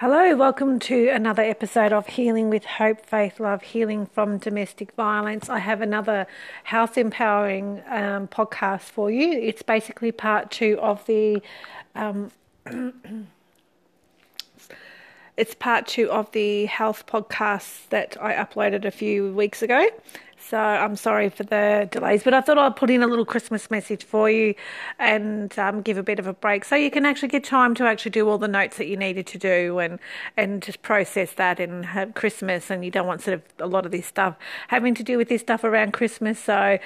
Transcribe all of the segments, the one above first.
Hello, welcome to another episode of Healing with Hope, Faith, Love, Healing from Domestic Violence. I have another health empowering um, podcast for you. It's basically part two of the. Um, it's part two of the health podcast that I uploaded a few weeks ago. So I'm sorry for the delays, but I thought I'd put in a little Christmas message for you and um, give a bit of a break so you can actually get time to actually do all the notes that you needed to do and and just process that and have Christmas and you don't want sort of a lot of this stuff having to do with this stuff around Christmas. So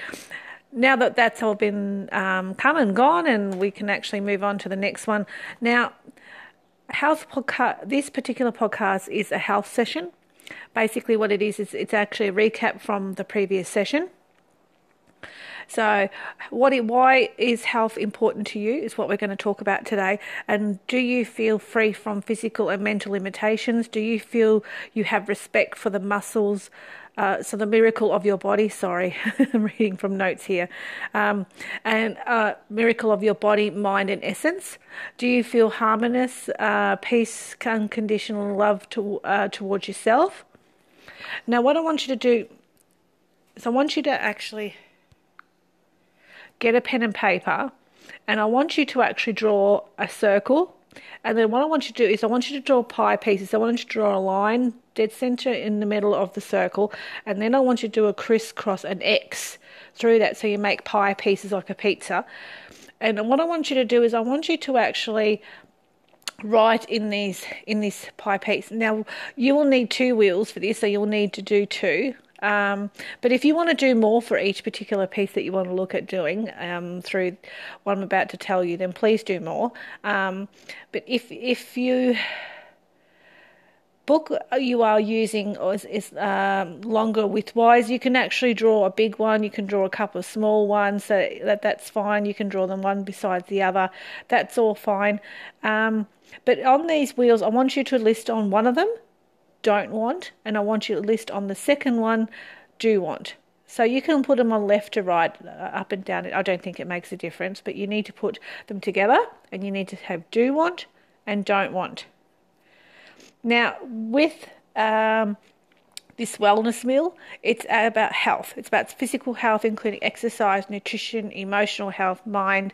now that that's all been um, come and gone and we can actually move on to the next one. Now, health podcast, this particular podcast is a health session basically what it is is it's actually a recap from the previous session. So, what why is health important to you is what we're going to talk about today. And do you feel free from physical and mental limitations? Do you feel you have respect for the muscles? Uh, so the miracle of your body. Sorry, I'm reading from notes here. Um, and uh, miracle of your body, mind, and essence. Do you feel harmonious, uh, peace, unconditional love to, uh, towards yourself? Now, what I want you to do is I want you to actually get a pen and paper and I want you to actually draw a circle. And then what I want you to do is I want you to draw pie pieces. I want you to draw a line dead center in the middle of the circle. And then I want you to do a crisscross, an X through that so you make pie pieces like a pizza. And what I want you to do is I want you to actually right in these in this pie piece. Now you will need two wheels for this, so you'll need to do two. Um, but if you want to do more for each particular piece that you want to look at doing um, through what I'm about to tell you, then please do more. Um, but if if you book you are using is, is um, longer widthwise, you can actually draw a big one. You can draw a couple of small ones, so that that's fine. You can draw them one besides the other. That's all fine. Um, but on these wheels, I want you to list on one of them, don't want, and I want you to list on the second one, do want. So you can put them on left to right, uh, up and down. I don't think it makes a difference, but you need to put them together and you need to have do want and don't want. Now, with um, this wellness wheel, it's about health. It's about physical health, including exercise, nutrition, emotional health, mind,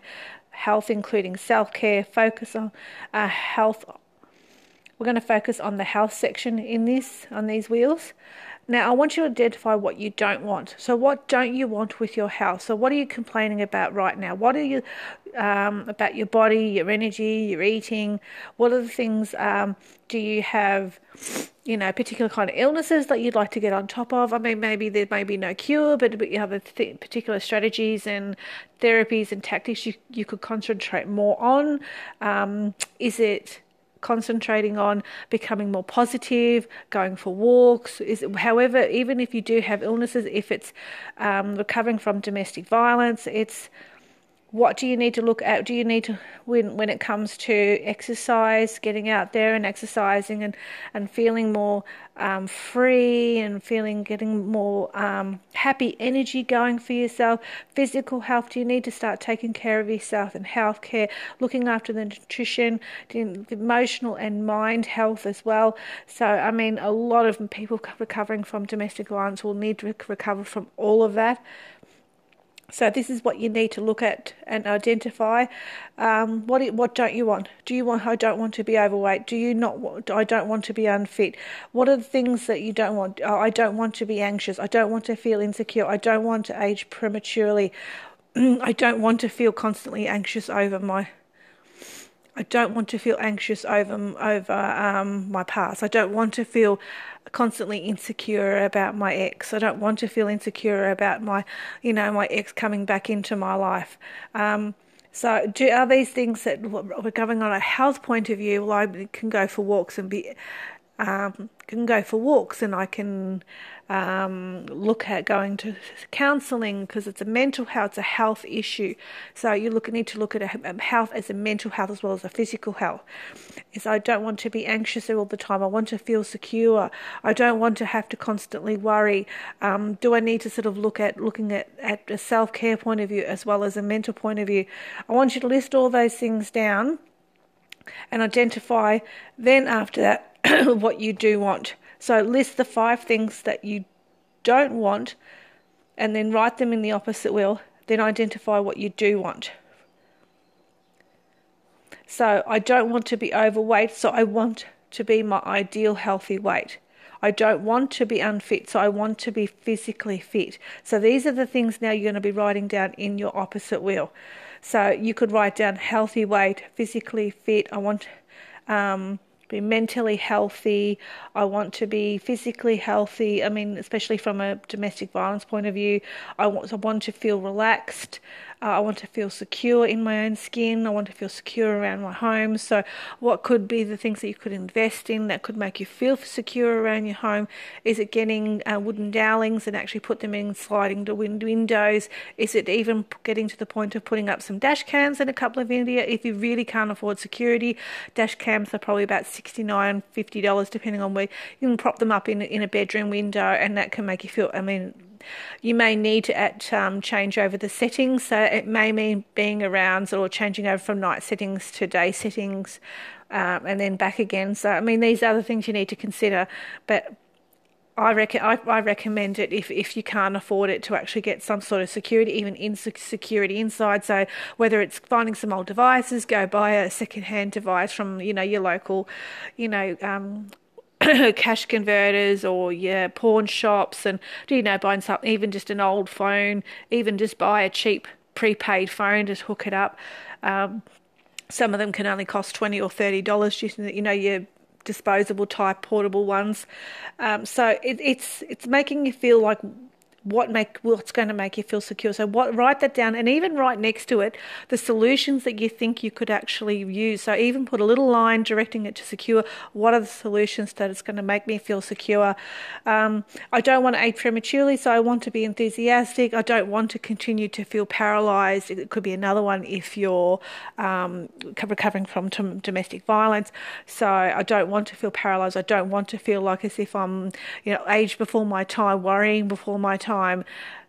health, including self care, focus on uh, health. We're going to focus on the health section in this, on these wheels. Now, I want you to identify what you don't want. So, what don't you want with your health? So, what are you complaining about right now? What are you um, about your body, your energy, your eating? What are the things um, do you have? You know, particular kind of illnesses that you'd like to get on top of. I mean, maybe there may be no cure, but, but you have a th- particular strategies and therapies and tactics you you could concentrate more on. Um, is it concentrating on becoming more positive, going for walks. Is however, even if you do have illnesses, if it's um, recovering from domestic violence, it's what do you need to look at? Do you need to when when it comes to exercise, getting out there and exercising and and feeling more um, free and feeling getting more um, happy energy going for yourself? Physical health. Do you need to start taking care of yourself and health care, looking after the nutrition, the emotional and mind health as well? So I mean, a lot of people recovering from domestic violence will need to recover from all of that. So this is what you need to look at and identify. Um, what what don't you want? Do you want? I don't want to be overweight. Do you not? Want, I don't want to be unfit. What are the things that you don't want? I don't want to be anxious. I don't want to feel insecure. I don't want to age prematurely. I don't want to feel constantly anxious over my I don't want to feel anxious over over um, my past. I don't want to feel constantly insecure about my ex. I don't want to feel insecure about my, you know, my ex coming back into my life. Um, so, do, are these things that we're going on a health point of view? Well, I can go for walks and be um, can go for walks and I can um, look at going to counselling because it's a mental health, it's a health issue. So you look need to look at a, health as a mental health as well as a physical health. Is I don't want to be anxious all the time. I want to feel secure. I don't want to have to constantly worry. Um, do I need to sort of look at looking at, at a self care point of view as well as a mental point of view? I want you to list all those things down and identify. Then after that what you do want. So list the five things that you don't want and then write them in the opposite wheel. Then identify what you do want. So I don't want to be overweight, so I want to be my ideal healthy weight. I don't want to be unfit, so I want to be physically fit. So these are the things now you're going to be writing down in your opposite wheel. So you could write down healthy weight, physically fit. I want um, be mentally healthy. I want to be physically healthy. I mean, especially from a domestic violence point of view, I want I want to feel relaxed. Uh, I want to feel secure in my own skin. I want to feel secure around my home. So, what could be the things that you could invest in that could make you feel secure around your home? Is it getting uh, wooden dowlings and actually put them in sliding to windows? Is it even getting to the point of putting up some dash cams in a couple of India? If you really can't afford security, dash cams are probably about $69, $50 depending on where you can prop them up in, in a bedroom window and that can make you feel, I mean, you may need to at, um, change over the settings. So it may mean being around or changing over from night settings to day settings um, and then back again. So, I mean, these are the things you need to consider. But I, reckon, I, I, recommend it if, if you can't afford it to actually get some sort of security, even in security inside. So whether it's finding some old devices, go buy a second-hand device from you know your local, you know, um, cash converters or yeah pawn shops and do you know buying something even just an old phone even just buy a cheap prepaid phone just hook it up. Um, some of them can only cost 20 or 30 dollars just you know your disposable type portable ones. Um, so it, it's it's making you feel like what make what's going to make you feel secure. So what write that down and even write next to it the solutions that you think you could actually use. So even put a little line directing it to secure. What are the solutions that it's going to make me feel secure? Um, I don't want to age prematurely, so I want to be enthusiastic. I don't want to continue to feel paralyzed. It could be another one if you're um, recovering from domestic violence. So I don't want to feel paralyzed. I don't want to feel like as if I'm, you know, aged before my time, worrying before my time time.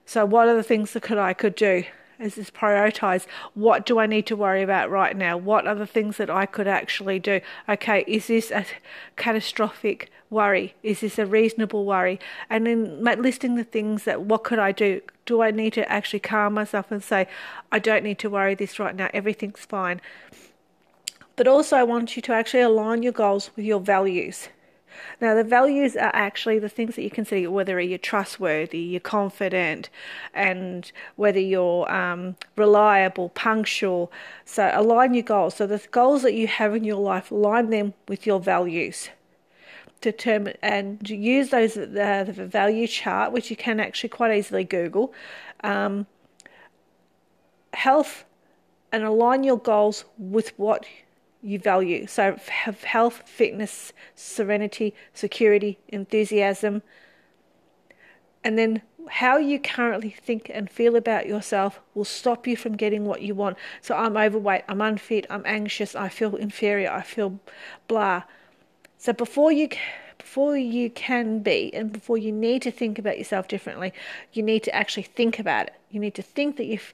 So, what are the things that could I could do? Is this prioritize what do I need to worry about right now? What are the things that I could actually do? Okay, is this a catastrophic worry? Is this a reasonable worry? And then listing the things that what could I do? Do I need to actually calm myself and say, I don't need to worry this right now, everything's fine. But also, I want you to actually align your goals with your values. Now, the values are actually the things that you consider whether you're trustworthy, you're confident, and whether you're um, reliable, punctual. So, align your goals. So, the goals that you have in your life, align them with your values. Determine and use those uh, the value chart, which you can actually quite easily Google. Um, health and align your goals with what you value. So have health, fitness, serenity, security, enthusiasm. And then how you currently think and feel about yourself will stop you from getting what you want. So I'm overweight, I'm unfit, I'm anxious, I feel inferior, I feel blah. So before you before you can be and before you need to think about yourself differently, you need to actually think about it. You need to think that you've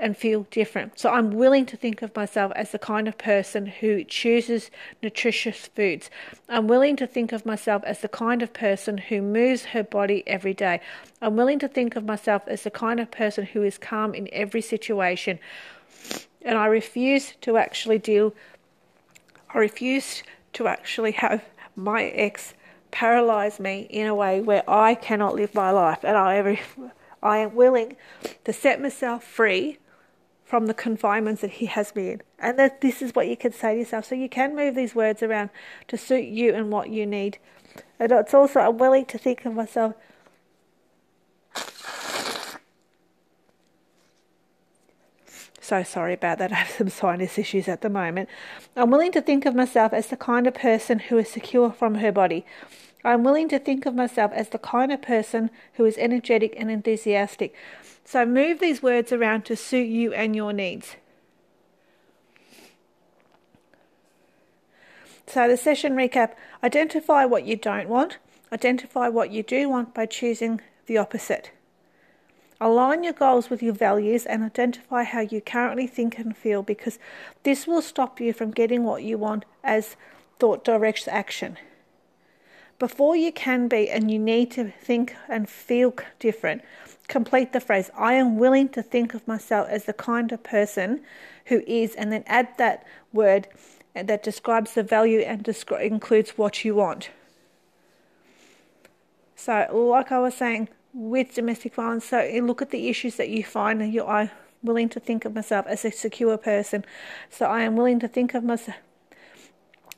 and feel different. So I'm willing to think of myself as the kind of person who chooses nutritious foods. I'm willing to think of myself as the kind of person who moves her body every day. I'm willing to think of myself as the kind of person who is calm in every situation. And I refuse to actually deal, I refuse to actually have my ex paralyze me in a way where I cannot live my life. And I, I am willing to set myself free from the confinements that he has been. And that this is what you can say to yourself. So you can move these words around to suit you and what you need. And it's also, I'm willing to think of myself. So sorry about that. I have some sinus issues at the moment. I'm willing to think of myself as the kind of person who is secure from her body. I'm willing to think of myself as the kind of person who is energetic and enthusiastic. So move these words around to suit you and your needs. So, the session recap identify what you don't want, identify what you do want by choosing the opposite. Align your goals with your values and identify how you currently think and feel because this will stop you from getting what you want as thought directs action. Before you can be, and you need to think and feel different, complete the phrase I am willing to think of myself as the kind of person who is, and then add that word that describes the value and descri- includes what you want. So, like I was saying, with domestic violence, so look at the issues that you find, and you are willing to think of myself as a secure person. So, I am willing to think of myself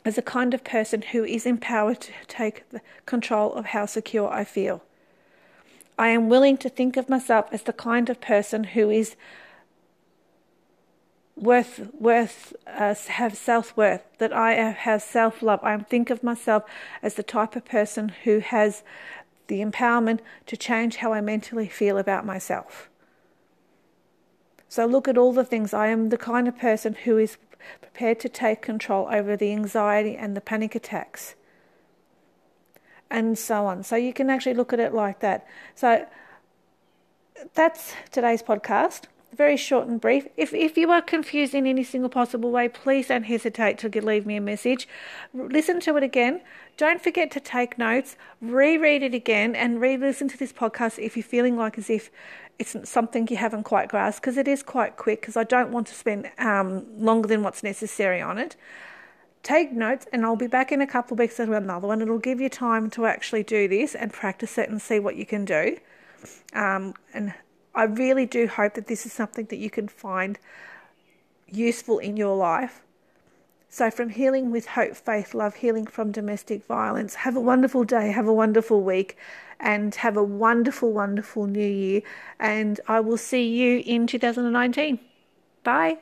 as a kind of person who is empowered to take control of how secure I feel. I am willing to think of myself as the kind of person who is worth worth uh, have self worth that I have self love. I think of myself as the type of person who has the empowerment to change how I mentally feel about myself. So look at all the things. I am the kind of person who is prepared to take control over the anxiety and the panic attacks, and so on. So you can actually look at it like that. So that's today's podcast. Very short and brief. If if you are confused in any single possible way, please don't hesitate to leave me a message. Listen to it again. Don't forget to take notes. Reread it again and re-listen to this podcast if you're feeling like as if it's something you haven't quite grasped because it is quite quick because I don't want to spend um, longer than what's necessary on it. Take notes, and I'll be back in a couple of weeks with another one. It'll give you time to actually do this and practice it and see what you can do. Um, and I really do hope that this is something that you can find useful in your life. So, from healing with hope, faith, love, healing from domestic violence, have a wonderful day, have a wonderful week, and have a wonderful, wonderful new year. And I will see you in 2019. Bye.